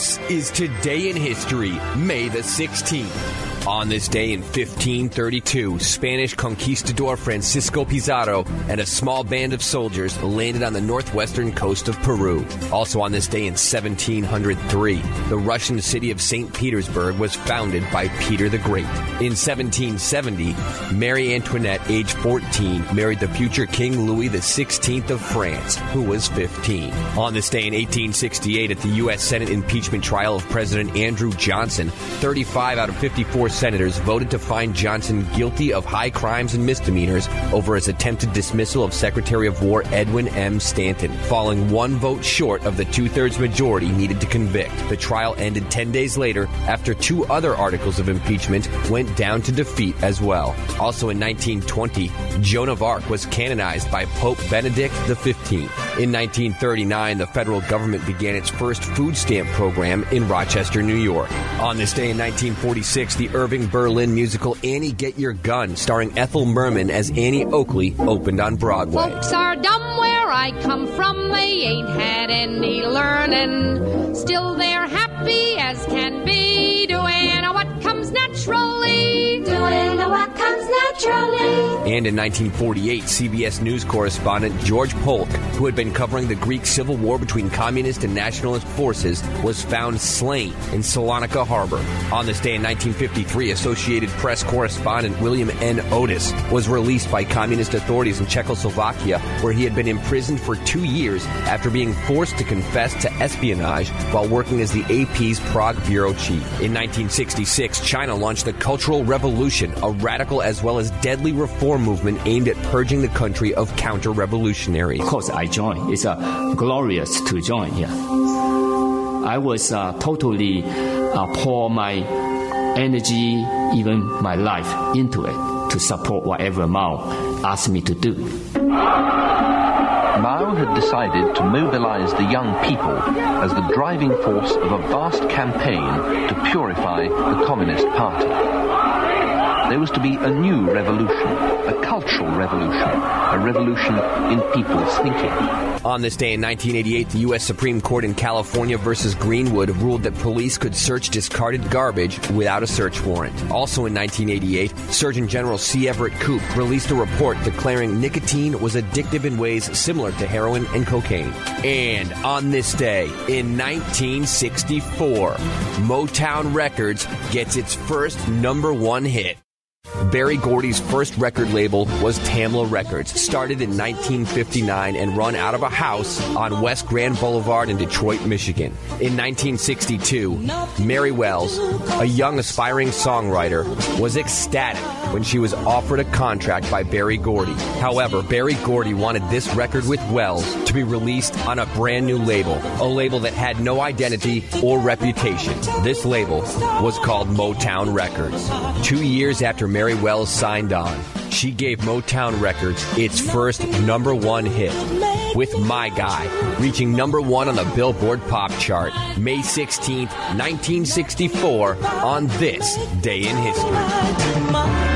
This is Today in History, May the 16th. On this day in 1532, Spanish conquistador Francisco Pizarro and a small band of soldiers landed on the northwestern coast of Peru. Also on this day in 1703, the Russian city of St. Petersburg was founded by Peter the Great. In 1770, Marie Antoinette, age 14, married the future King Louis XVI of France, who was 15. On this day in 1868, at the U.S. Senate impeachment trial of President Andrew Johnson, 35 out of 54 senators voted to find Johnson guilty of high crimes and misdemeanors over his attempted dismissal of Secretary of War Edwin M. Stanton, falling one vote short of the two thirds majority needed to convict. The trial ended 10 days later after two other articles of impeachment went down to defeat as well. Also in 1920, Joan of Arc was canonized by Pope Benedict XV. In 1939, the federal government began its first food stamp program in Rochester, New York. On this day in 1946, the Irving Berlin musical Annie Get Your Gun, starring Ethel Merman as Annie Oakley, opened on Broadway. Folks are dumb where I come from, they ain't had any learning. Still, they're happy as can be, doing what comes naturally. Doing what comes naturally. And in 1948, CBS News correspondent George Polk, who had been covering the Greek Civil War between communist and nationalist forces, was found slain in Salonika Harbor. On this day in 1953, Associated Press correspondent William N. Oatis was released by communist authorities in Czechoslovakia, where he had been imprisoned for two years after being forced to confess to espionage while working as the AP's Prague bureau chief. In 1966, China launched the Cultural Revolution, a radical as well as deadly reform movement aimed at purging the country of counter revolutionaries. Of course, I joined. It's uh, glorious to join here. I was uh, totally uh, pour my energy, even my life, into it to support whatever Mao asked me to do. Mao had decided to mobilize the young people as the driving force of a vast campaign to purify the Communist Party. There was to be a new revolution, a cultural revolution, a revolution in people's thinking. On this day in 1988, the U.S. Supreme Court in California versus Greenwood ruled that police could search discarded garbage without a search warrant. Also in 1988, Surgeon General C. Everett Koop released a report declaring nicotine was addictive in ways similar to heroin and cocaine. And on this day in 1964, Motown Records gets its first number one hit. Berry Gordy's first record label was Tamla Records, started in 1959 and run out of a house on West Grand Boulevard in Detroit, Michigan. In 1962, Mary Wells, a young aspiring songwriter, was ecstatic when she was offered a contract by Berry Gordy. However, Berry Gordy wanted this record with Wells to be released on a brand new label, a label that had no identity or reputation. This label was called Motown Records. Two years after Mary Wells signed on, she gave Motown Records its first number one hit with My Guy, reaching number one on the Billboard Pop Chart May 16, 1964, on this day in history.